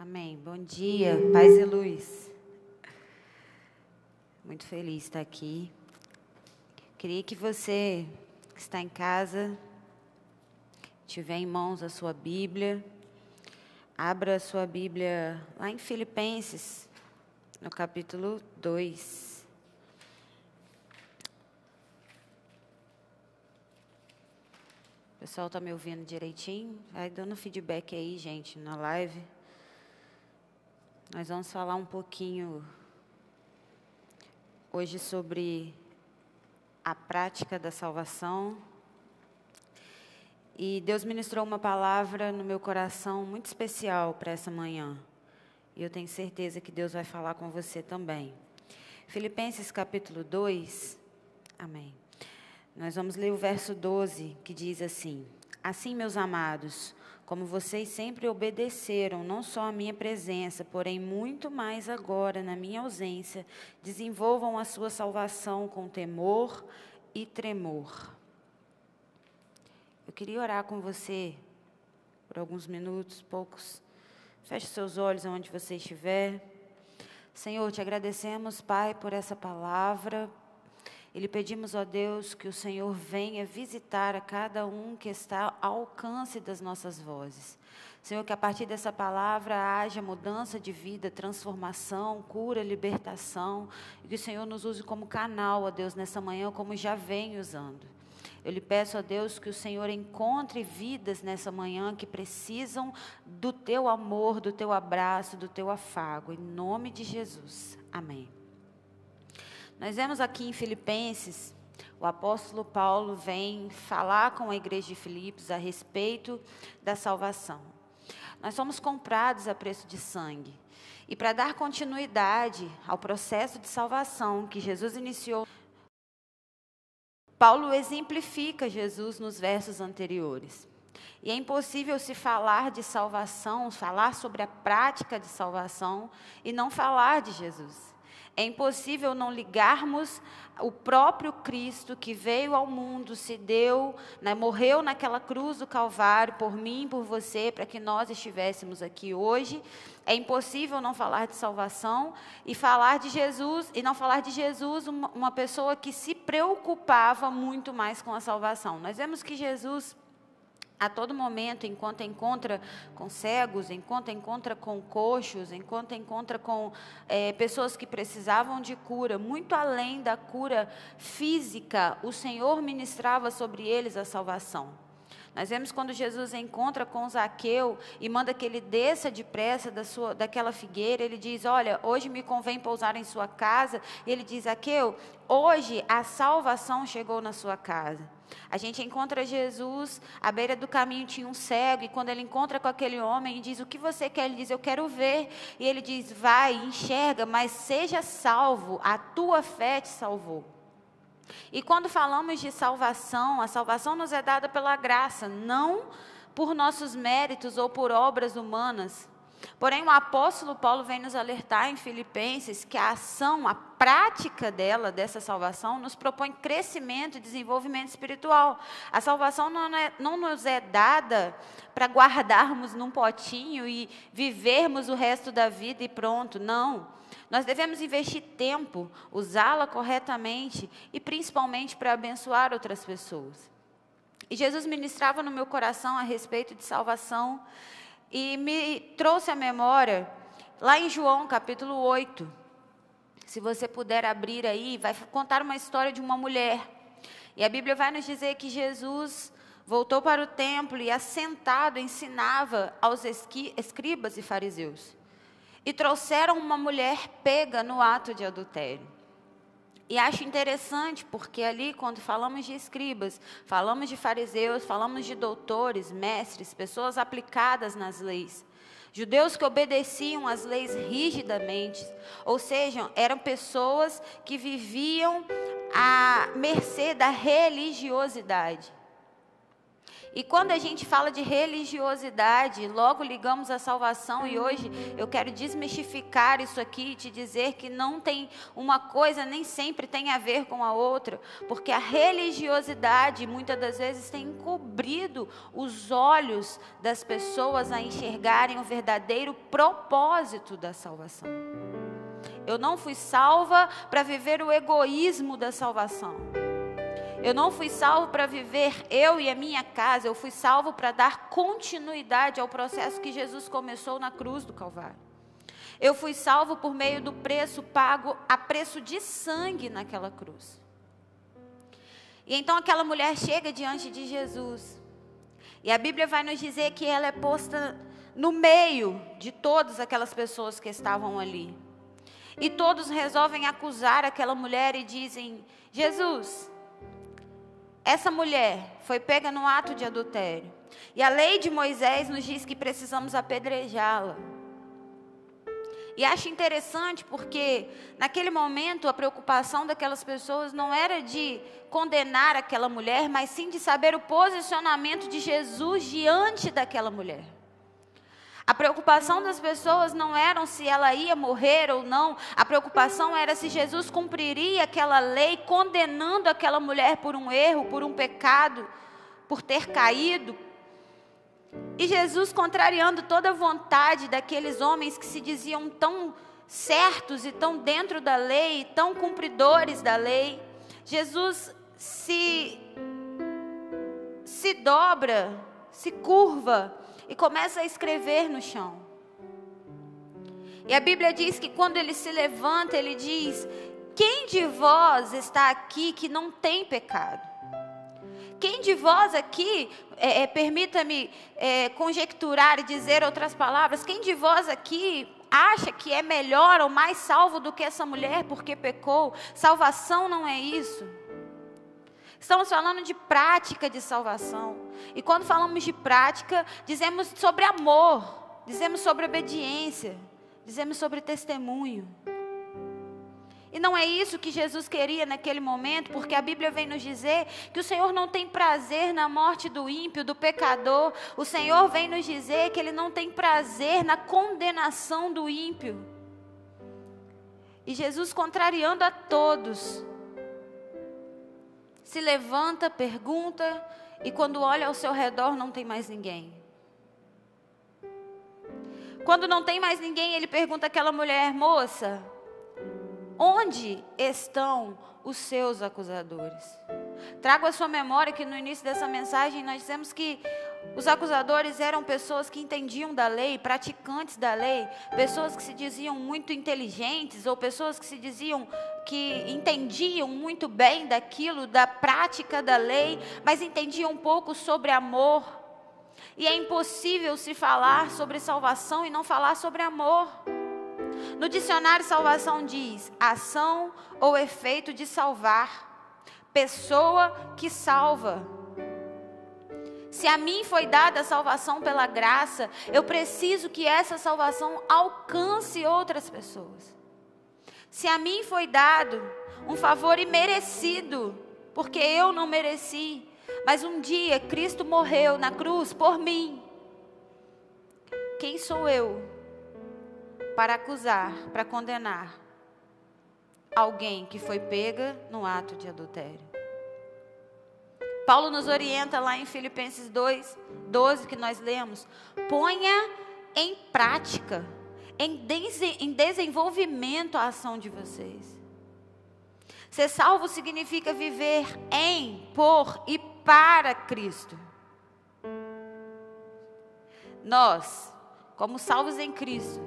Amém. Bom dia, paz e luz. Muito feliz de estar aqui. Queria que você que está em casa tiver em mãos a sua Bíblia, abra a sua Bíblia lá em Filipenses, no capítulo 2. O pessoal está me ouvindo direitinho? Vai dando feedback aí, gente, na live. Nós vamos falar um pouquinho hoje sobre a prática da salvação. E Deus ministrou uma palavra no meu coração muito especial para essa manhã. E eu tenho certeza que Deus vai falar com você também. Filipenses capítulo 2. Amém. Nós vamos ler o verso 12, que diz assim: Assim, meus amados, como vocês sempre obedeceram, não só à minha presença, porém muito mais agora na minha ausência, desenvolvam a sua salvação com temor e tremor. Eu queria orar com você por alguns minutos, poucos. Feche seus olhos onde você estiver. Senhor, te agradecemos, Pai, por essa palavra, e lhe pedimos, ó Deus, que o Senhor venha visitar a cada um que está ao alcance das nossas vozes. Senhor, que a partir dessa palavra haja mudança de vida, transformação, cura, libertação, e que o Senhor nos use como canal, ó Deus, nessa manhã, como já vem usando. Eu lhe peço a Deus que o Senhor encontre vidas nessa manhã que precisam do teu amor, do teu abraço, do teu afago. Em nome de Jesus. Amém. Nós vemos aqui em Filipenses, o apóstolo Paulo vem falar com a igreja de Filipos a respeito da salvação. Nós somos comprados a preço de sangue. E para dar continuidade ao processo de salvação que Jesus iniciou, Paulo exemplifica Jesus nos versos anteriores. E é impossível se falar de salvação, falar sobre a prática de salvação e não falar de Jesus. É impossível não ligarmos o próprio Cristo que veio ao mundo, se deu, né, morreu naquela cruz do Calvário por mim, por você, para que nós estivéssemos aqui hoje. É impossível não falar de salvação e falar de Jesus e não falar de Jesus uma, uma pessoa que se preocupava muito mais com a salvação. Nós vemos que Jesus a todo momento, enquanto encontra com cegos, enquanto encontra com coxos, enquanto encontra com é, pessoas que precisavam de cura, muito além da cura física, o Senhor ministrava sobre eles a salvação. Nós vemos quando Jesus encontra com Zaqueu e manda que ele desça depressa da sua, daquela figueira, ele diz: Olha, hoje me convém pousar em sua casa. E ele diz: Zaqueu, hoje a salvação chegou na sua casa. A gente encontra Jesus, à beira do caminho tinha um cego, e quando ele encontra com aquele homem e diz: O que você quer? Ele diz: Eu quero ver. E ele diz: Vai, enxerga, mas seja salvo, a tua fé te salvou. E quando falamos de salvação, a salvação nos é dada pela graça, não por nossos méritos ou por obras humanas. Porém, o apóstolo Paulo vem nos alertar em Filipenses que a ação, a prática dela, dessa salvação, nos propõe crescimento e desenvolvimento espiritual. A salvação não, é, não nos é dada para guardarmos num potinho e vivermos o resto da vida e pronto. Não. Nós devemos investir tempo, usá-la corretamente e principalmente para abençoar outras pessoas. E Jesus ministrava no meu coração a respeito de salvação e me trouxe à memória, lá em João capítulo 8. Se você puder abrir aí, vai contar uma história de uma mulher. E a Bíblia vai nos dizer que Jesus voltou para o templo e, assentado, ensinava aos escribas e fariseus. E trouxeram uma mulher pega no ato de adultério. E acho interessante, porque ali, quando falamos de escribas, falamos de fariseus, falamos de doutores, mestres, pessoas aplicadas nas leis. Judeus que obedeciam às leis rigidamente, ou seja, eram pessoas que viviam à mercê da religiosidade. E quando a gente fala de religiosidade, logo ligamos a salvação e hoje eu quero desmistificar isso aqui e te dizer que não tem uma coisa nem sempre tem a ver com a outra, porque a religiosidade muitas das vezes tem encobrido os olhos das pessoas a enxergarem o verdadeiro propósito da salvação. Eu não fui salva para viver o egoísmo da salvação. Eu não fui salvo para viver eu e a minha casa, eu fui salvo para dar continuidade ao processo que Jesus começou na cruz do Calvário. Eu fui salvo por meio do preço pago a preço de sangue naquela cruz. E então aquela mulher chega diante de Jesus. E a Bíblia vai nos dizer que ela é posta no meio de todas aquelas pessoas que estavam ali. E todos resolvem acusar aquela mulher e dizem: Jesus, essa mulher foi pega no ato de adultério. E a lei de Moisés nos diz que precisamos apedrejá-la. E acho interessante porque, naquele momento, a preocupação daquelas pessoas não era de condenar aquela mulher, mas sim de saber o posicionamento de Jesus diante daquela mulher. A preocupação das pessoas não era se ela ia morrer ou não, a preocupação era se Jesus cumpriria aquela lei, condenando aquela mulher por um erro, por um pecado, por ter caído. E Jesus, contrariando toda a vontade daqueles homens que se diziam tão certos e tão dentro da lei, tão cumpridores da lei, Jesus se, se dobra, se curva e começa a escrever no chão. E a Bíblia diz que quando ele se levanta, ele diz: Quem de vós está aqui que não tem pecado? Quem de vós aqui, é, é, permita-me é, conjecturar e dizer outras palavras, quem de vós aqui acha que é melhor ou mais salvo do que essa mulher porque pecou? Salvação não é isso. Estamos falando de prática de salvação. E quando falamos de prática, dizemos sobre amor, dizemos sobre obediência, dizemos sobre testemunho. E não é isso que Jesus queria naquele momento, porque a Bíblia vem nos dizer que o Senhor não tem prazer na morte do ímpio, do pecador. O Senhor vem nos dizer que Ele não tem prazer na condenação do ímpio. E Jesus, contrariando a todos, se levanta, pergunta, e quando olha ao seu redor não tem mais ninguém. Quando não tem mais ninguém, ele pergunta àquela mulher: moça, onde estão os seus acusadores? Trago a sua memória que no início dessa mensagem nós dizemos que os acusadores eram pessoas que entendiam da lei, praticantes da lei, pessoas que se diziam muito inteligentes ou pessoas que se diziam que entendiam muito bem daquilo, da prática da lei, mas entendiam um pouco sobre amor. E é impossível se falar sobre salvação e não falar sobre amor. No dicionário, salvação diz ação ou efeito de salvar, pessoa que salva. Se a mim foi dada a salvação pela graça, eu preciso que essa salvação alcance outras pessoas. Se a mim foi dado um favor imerecido, porque eu não mereci, mas um dia Cristo morreu na cruz por mim. Quem sou eu para acusar, para condenar alguém que foi pega no ato de adultério? Paulo nos orienta lá em Filipenses 2, 12, que nós lemos: ponha em prática, em, em desenvolvimento a ação de vocês. Ser salvo significa viver em, por e para Cristo. Nós, como salvos em Cristo,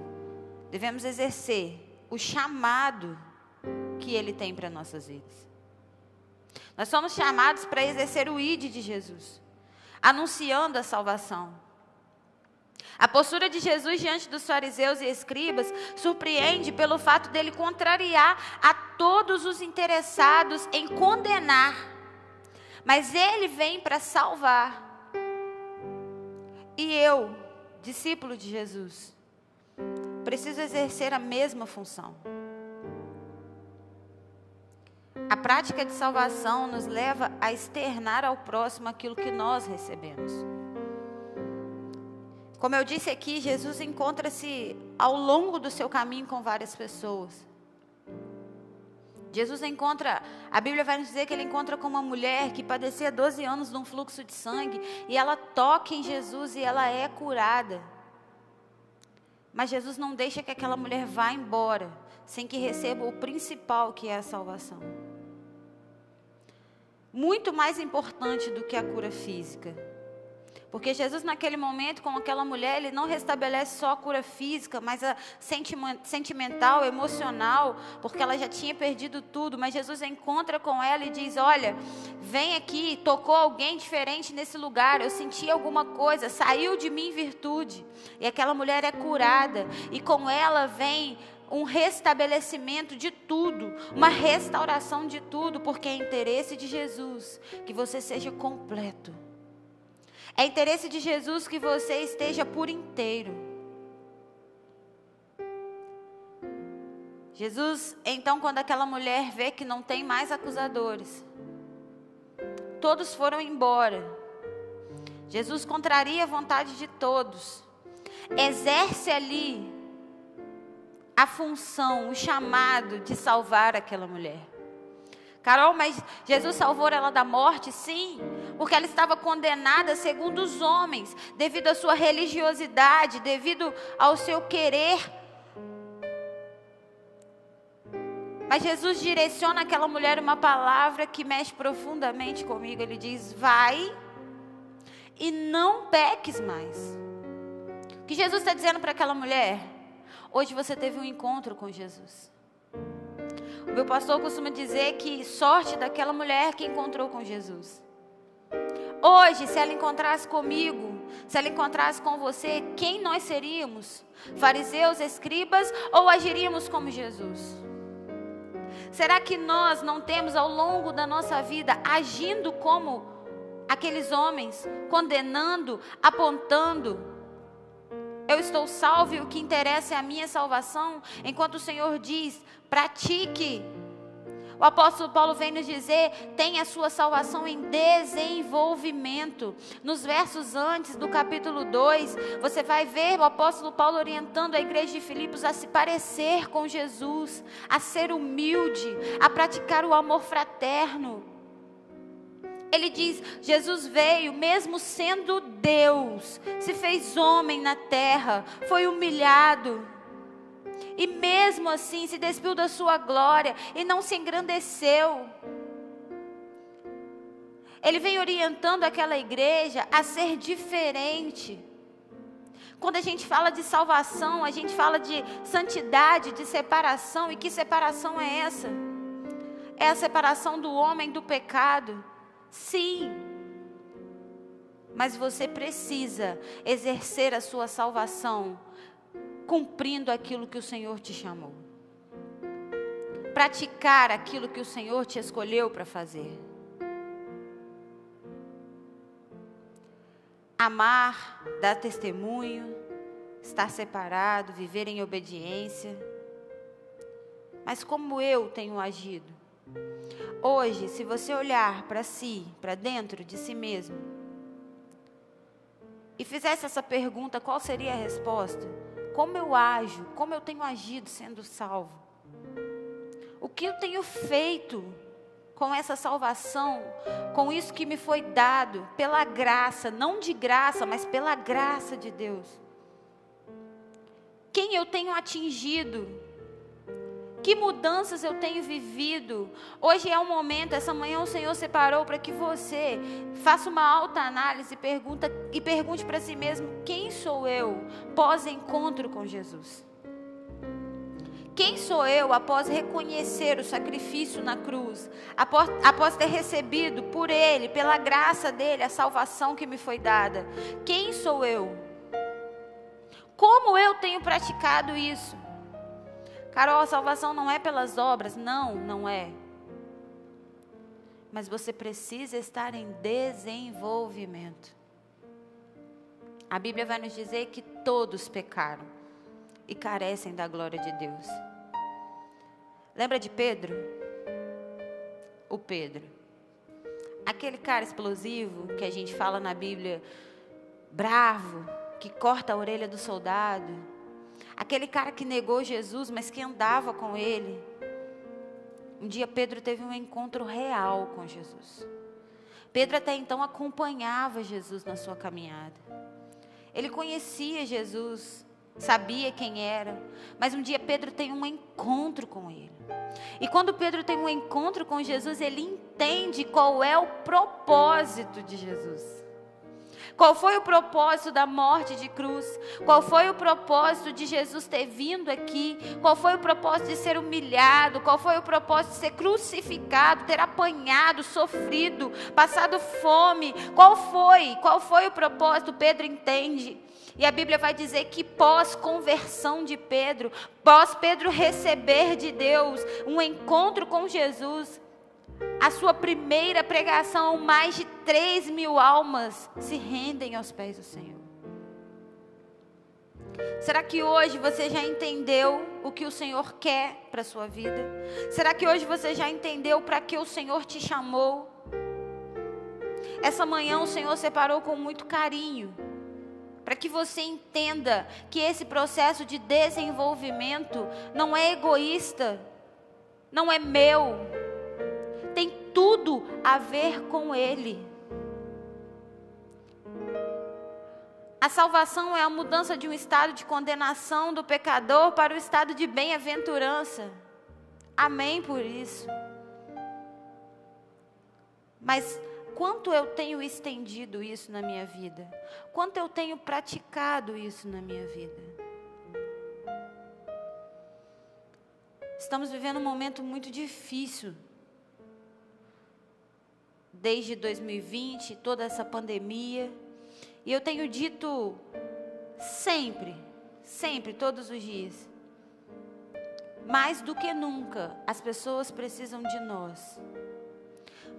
devemos exercer o chamado que Ele tem para nossas vidas. Nós somos chamados para exercer o ID de Jesus, anunciando a salvação. A postura de Jesus diante dos fariseus e escribas surpreende pelo fato dele contrariar a todos os interessados em condenar, mas ele vem para salvar. E eu, discípulo de Jesus, preciso exercer a mesma função. A prática de salvação nos leva a externar ao próximo aquilo que nós recebemos. Como eu disse aqui, Jesus encontra-se ao longo do seu caminho com várias pessoas. Jesus encontra, a Bíblia vai nos dizer que ele encontra com uma mulher que padecia 12 anos de um fluxo de sangue e ela toca em Jesus e ela é curada. Mas Jesus não deixa que aquela mulher vá embora sem que receba o principal, que é a salvação. Muito mais importante do que a cura física. Porque Jesus, naquele momento, com aquela mulher, ele não restabelece só a cura física, mas a sentimental, emocional, porque ela já tinha perdido tudo. Mas Jesus encontra com ela e diz: Olha, vem aqui, tocou alguém diferente nesse lugar, eu senti alguma coisa, saiu de mim virtude. E aquela mulher é curada, e com ela vem um restabelecimento de tudo, uma restauração de tudo, porque é interesse de Jesus que você seja completo. É interesse de Jesus que você esteja por inteiro. Jesus, então, quando aquela mulher vê que não tem mais acusadores, todos foram embora. Jesus contraria a vontade de todos, exerce ali a função, o chamado de salvar aquela mulher. Carol, mas Jesus salvou ela da morte? Sim, porque ela estava condenada segundo os homens, devido à sua religiosidade, devido ao seu querer. Mas Jesus direciona aquela mulher uma palavra que mexe profundamente comigo. Ele diz: Vai e não peques mais. O que Jesus está dizendo para aquela mulher? Hoje você teve um encontro com Jesus. O meu pastor costuma dizer que sorte daquela mulher que encontrou com Jesus. Hoje, se ela encontrasse comigo, se ela encontrasse com você, quem nós seríamos? Fariseus, escribas ou agiríamos como Jesus? Será que nós não temos ao longo da nossa vida agindo como aqueles homens, condenando, apontando? Eu estou salvo e o que interessa é a minha salvação, enquanto o Senhor diz: pratique. O apóstolo Paulo vem nos dizer: tem a sua salvação em desenvolvimento. Nos versos antes do capítulo 2, você vai ver o apóstolo Paulo orientando a igreja de Filipos a se parecer com Jesus, a ser humilde, a praticar o amor fraterno. Ele diz: Jesus veio, mesmo sendo Deus, se fez homem na terra, foi humilhado e mesmo assim se despiu da sua glória e não se engrandeceu. Ele vem orientando aquela igreja a ser diferente. Quando a gente fala de salvação, a gente fala de santidade, de separação. E que separação é essa? É a separação do homem do pecado. Sim. Mas você precisa exercer a sua salvação cumprindo aquilo que o Senhor te chamou. Praticar aquilo que o Senhor te escolheu para fazer. Amar, dar testemunho, estar separado, viver em obediência. Mas como eu tenho agido? Hoje, se você olhar para si, para dentro de si mesmo, e fizesse essa pergunta, qual seria a resposta? como eu ajo, como eu tenho agido sendo salvo. O que eu tenho feito com essa salvação, com isso que me foi dado pela graça, não de graça, mas pela graça de Deus. Quem eu tenho atingido? Que mudanças eu tenho vivido? Hoje é um momento, essa manhã o Senhor separou para que você faça uma alta análise pergunta, e pergunte para si mesmo: quem sou eu pós-encontro com Jesus? Quem sou eu após reconhecer o sacrifício na cruz, após, após, ter recebido por Ele, pela graça dele, a salvação que me foi dada? Quem sou eu? Como eu tenho praticado isso? Carol, a salvação não é pelas obras. Não, não é. Mas você precisa estar em desenvolvimento. A Bíblia vai nos dizer que todos pecaram e carecem da glória de Deus. Lembra de Pedro? o Pedro? Aquele cara explosivo que a gente fala na Bíblia, bravo, que corta a orelha do soldado. Aquele cara que negou Jesus, mas que andava com ele. Um dia Pedro teve um encontro real com Jesus. Pedro até então acompanhava Jesus na sua caminhada. Ele conhecia Jesus, sabia quem era, mas um dia Pedro tem um encontro com ele. E quando Pedro tem um encontro com Jesus, ele entende qual é o propósito de Jesus. Qual foi o propósito da morte de cruz? Qual foi o propósito de Jesus ter vindo aqui? Qual foi o propósito de ser humilhado? Qual foi o propósito de ser crucificado, ter apanhado, sofrido, passado fome? Qual foi? Qual foi o propósito? Pedro entende. E a Bíblia vai dizer que pós conversão de Pedro, pós Pedro receber de Deus um encontro com Jesus, a sua primeira pregação, mais de 3 mil almas se rendem aos pés do Senhor. Será que hoje você já entendeu o que o Senhor quer para a sua vida? Será que hoje você já entendeu para que o Senhor te chamou? Essa manhã o Senhor separou com muito carinho, para que você entenda que esse processo de desenvolvimento não é egoísta, não é meu, tudo a ver com Ele. A salvação é a mudança de um estado de condenação do pecador para o estado de bem-aventurança. Amém por isso. Mas quanto eu tenho estendido isso na minha vida? Quanto eu tenho praticado isso na minha vida? Estamos vivendo um momento muito difícil desde 2020, toda essa pandemia. E eu tenho dito sempre, sempre, todos os dias, mais do que nunca, as pessoas precisam de nós.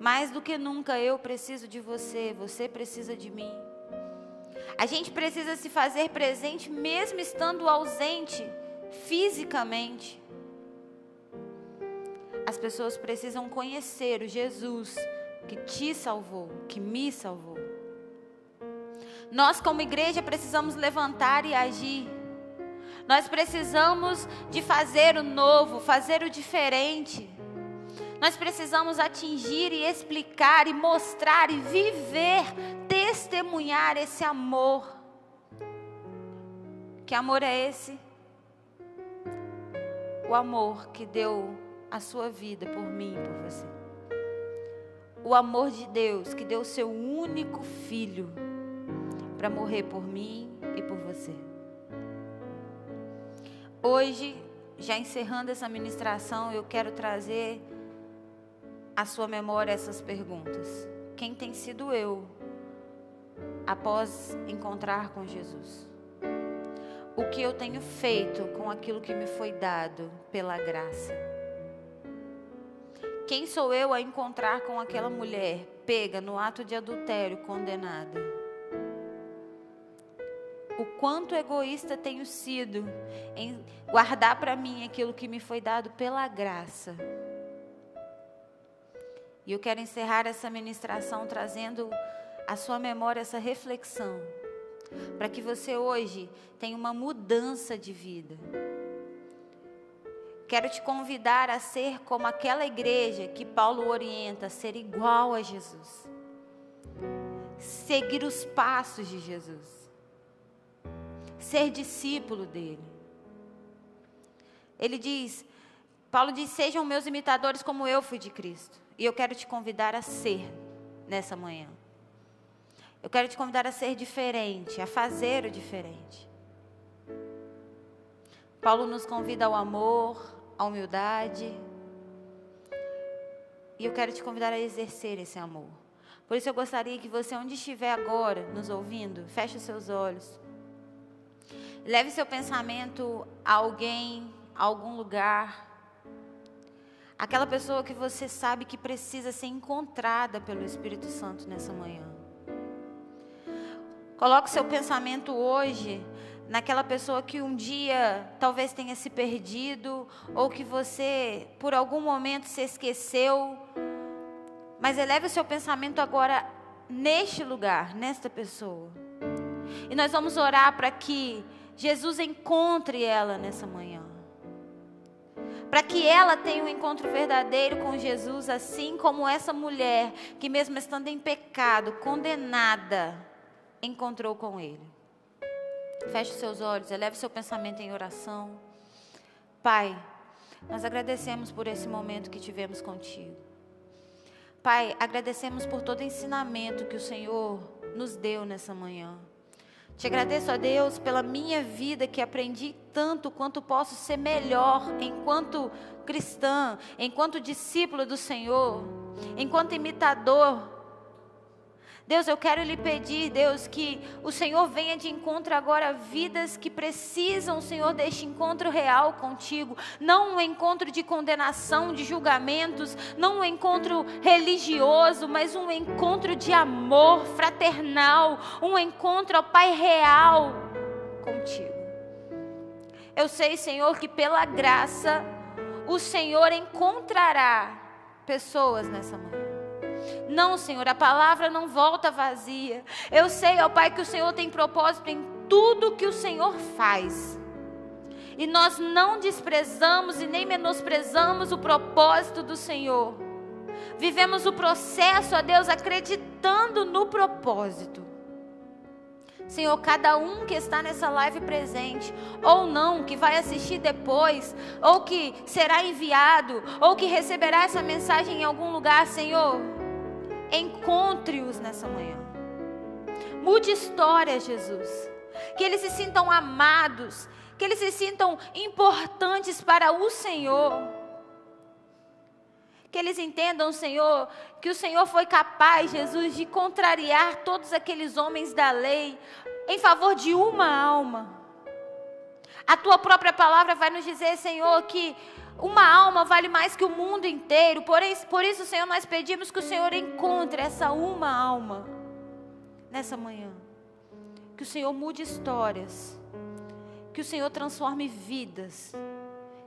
Mais do que nunca eu preciso de você, você precisa de mim. A gente precisa se fazer presente mesmo estando ausente fisicamente. As pessoas precisam conhecer o Jesus que te salvou, que me salvou. Nós, como igreja, precisamos levantar e agir. Nós precisamos de fazer o novo, fazer o diferente. Nós precisamos atingir e explicar e mostrar e viver, testemunhar esse amor. Que amor é esse? O amor que deu a sua vida por mim e por você o amor de Deus que deu o seu único filho para morrer por mim e por você. Hoje, já encerrando essa ministração, eu quero trazer à sua memória essas perguntas. Quem tem sido eu após encontrar com Jesus? O que eu tenho feito com aquilo que me foi dado pela graça? Quem sou eu a encontrar com aquela mulher pega no ato de adultério, condenada? O quanto egoísta tenho sido em guardar para mim aquilo que me foi dado pela graça. E eu quero encerrar essa ministração trazendo à sua memória essa reflexão, para que você hoje tenha uma mudança de vida. Quero te convidar a ser como aquela igreja que Paulo orienta, ser igual a Jesus. Seguir os passos de Jesus. Ser discípulo dele. Ele diz, Paulo diz: "Sejam meus imitadores como eu fui de Cristo". E eu quero te convidar a ser nessa manhã. Eu quero te convidar a ser diferente, a fazer o diferente. Paulo nos convida ao amor, à humildade. E eu quero te convidar a exercer esse amor. Por isso eu gostaria que você, onde estiver agora, nos ouvindo, feche os seus olhos. Leve seu pensamento a alguém, a algum lugar. Aquela pessoa que você sabe que precisa ser encontrada pelo Espírito Santo nessa manhã. Coloque seu pensamento hoje naquela pessoa que um dia talvez tenha se perdido, ou que você por algum momento se esqueceu, Mas eleve o seu pensamento agora neste lugar, nesta pessoa. E nós vamos orar para que Jesus encontre ela nessa manhã. Para que ela tenha um encontro verdadeiro com Jesus, assim como essa mulher, que mesmo estando em pecado, condenada, encontrou com Ele. Feche seus olhos, eleve seu pensamento em oração. Pai, nós agradecemos por esse momento que tivemos contigo. Pai, agradecemos por todo o ensinamento que o Senhor nos deu nessa manhã. Te agradeço a Deus pela minha vida que aprendi tanto quanto posso ser melhor enquanto cristã, enquanto discípula do Senhor, enquanto imitador Deus, eu quero lhe pedir, Deus, que o Senhor venha de encontro agora vidas que precisam, Senhor, deste encontro real contigo. Não um encontro de condenação, de julgamentos, não um encontro religioso, mas um encontro de amor fraternal, um encontro, ó Pai, real contigo. Eu sei, Senhor, que pela graça o Senhor encontrará pessoas nessa manhã não, Senhor, a palavra não volta vazia. Eu sei, ó Pai, que o Senhor tem propósito em tudo que o Senhor faz. E nós não desprezamos e nem menosprezamos o propósito do Senhor. Vivemos o processo, ó Deus, acreditando no propósito. Senhor, cada um que está nessa live presente, ou não, que vai assistir depois, ou que será enviado, ou que receberá essa mensagem em algum lugar, Senhor, Encontre-os nessa manhã. Mude história, Jesus. Que eles se sintam amados, que eles se sintam importantes para o Senhor. Que eles entendam, Senhor, que o Senhor foi capaz, Jesus, de contrariar todos aqueles homens da lei em favor de uma alma. A tua própria palavra vai nos dizer, Senhor, que uma alma vale mais que o mundo inteiro. Porém, por isso, Senhor, nós pedimos que o Senhor encontre essa uma alma nessa manhã. Que o Senhor mude histórias. Que o Senhor transforme vidas.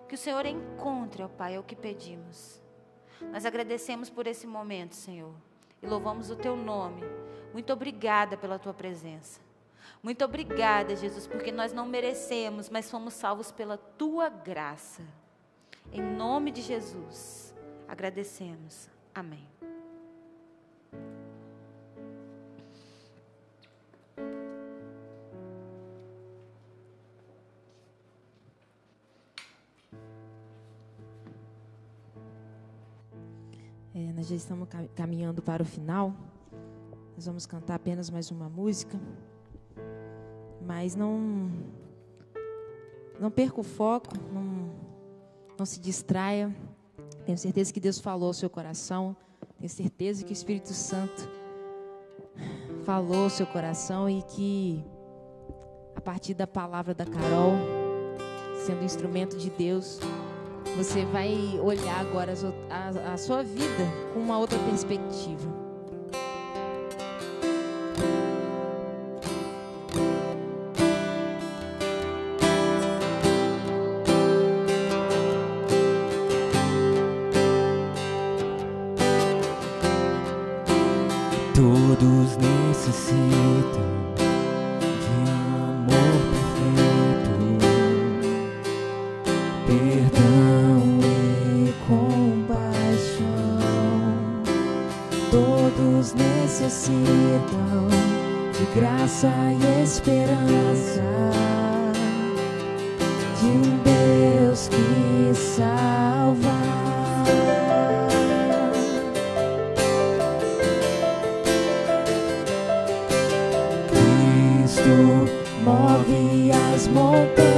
Que o Senhor encontre, ó Pai, é o que pedimos. Nós agradecemos por esse momento, Senhor. E louvamos o teu nome. Muito obrigada pela tua presença. Muito obrigada, Jesus, porque nós não merecemos, mas fomos salvos pela tua graça. Em nome de Jesus, agradecemos. Amém. É, nós já estamos caminhando para o final. Nós vamos cantar apenas mais uma música. Mas não não perca o foco, não não se distraia. Tenho certeza que Deus falou ao seu coração. Tenho certeza que o Espírito Santo falou ao seu coração e que a partir da palavra da Carol, sendo instrumento de Deus, você vai olhar agora a, sua vida com uma outra perspectiva. de graça e esperança de um Deus que salva. Cristo move as montanhas.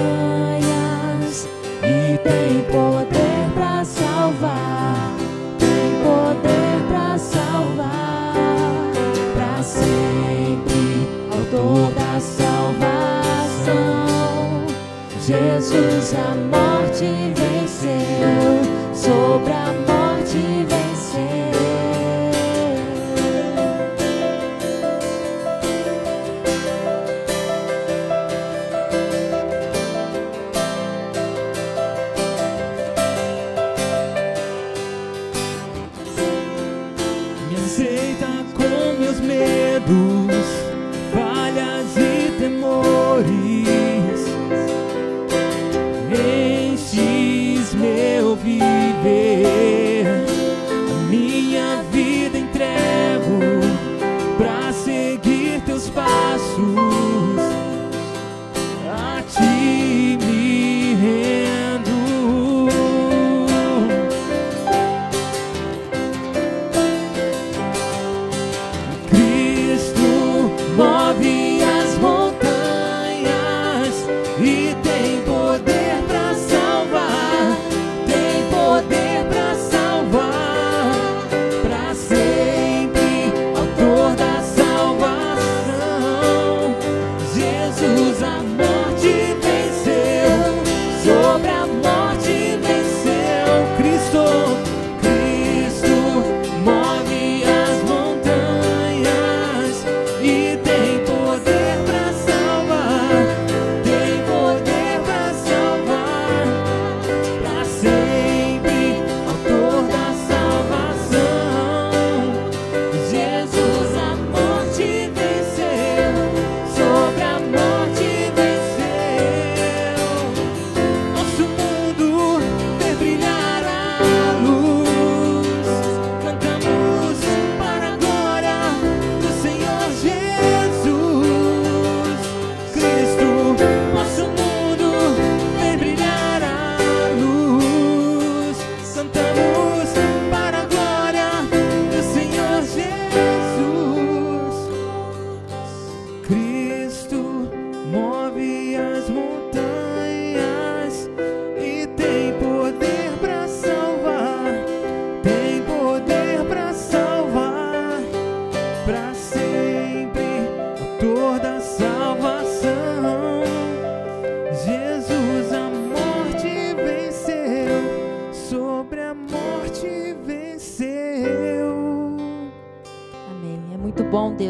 Jesus a morte venceu sobre a morte.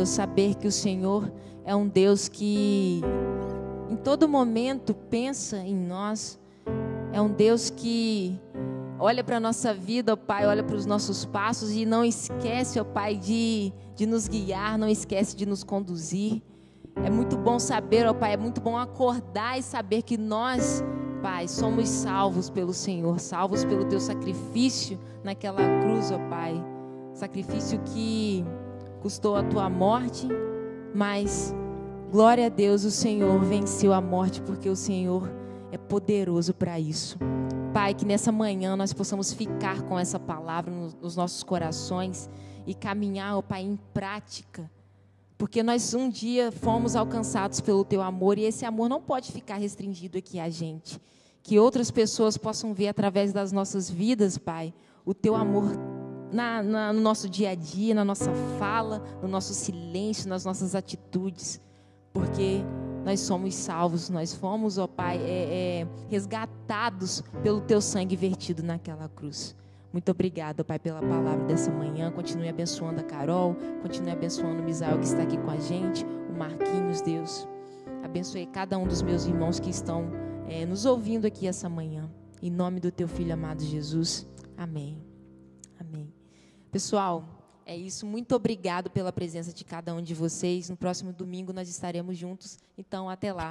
Saber que o Senhor é um Deus que em todo momento pensa em nós. É um Deus que olha para a nossa vida, ó Pai, olha para os nossos passos e não esquece, ó Pai, de, de nos guiar, não esquece de nos conduzir. É muito bom saber, ó Pai, é muito bom acordar e saber que nós, Pai, somos salvos pelo Senhor, salvos pelo Teu sacrifício naquela cruz, ó Pai. Sacrifício que custou a Tua morte, mas glória a Deus, o Senhor venceu a morte porque o Senhor é poderoso para isso. Pai, que nessa manhã nós possamos ficar com essa palavra nos nossos corações e caminhar, ó Pai, em prática porque nós um dia fomos alcançados pelo teu amor e esse amor não pode ficar restringido aqui a gente. Que outras pessoas possam ver através das nossas vidas, Pai, o teu amor na, na, no nosso dia a dia, na nossa fala, no nosso silêncio, nas nossas atitudes. Porque nós somos salvos, nós fomos, ó Pai, é, é, resgatados pelo teu sangue vertido naquela cruz. Muito obrigada, Pai, pela palavra dessa manhã. Continue abençoando a Carol, continue abençoando o Misael que está aqui com a gente, o Marquinhos, Deus. Abençoe cada um dos meus irmãos que estão é, nos ouvindo aqui essa manhã. Em nome do teu filho amado Jesus. Amém. Amém. Pessoal, é isso. Muito obrigado pela presença de cada um de vocês. No próximo domingo nós estaremos juntos. Então, até lá.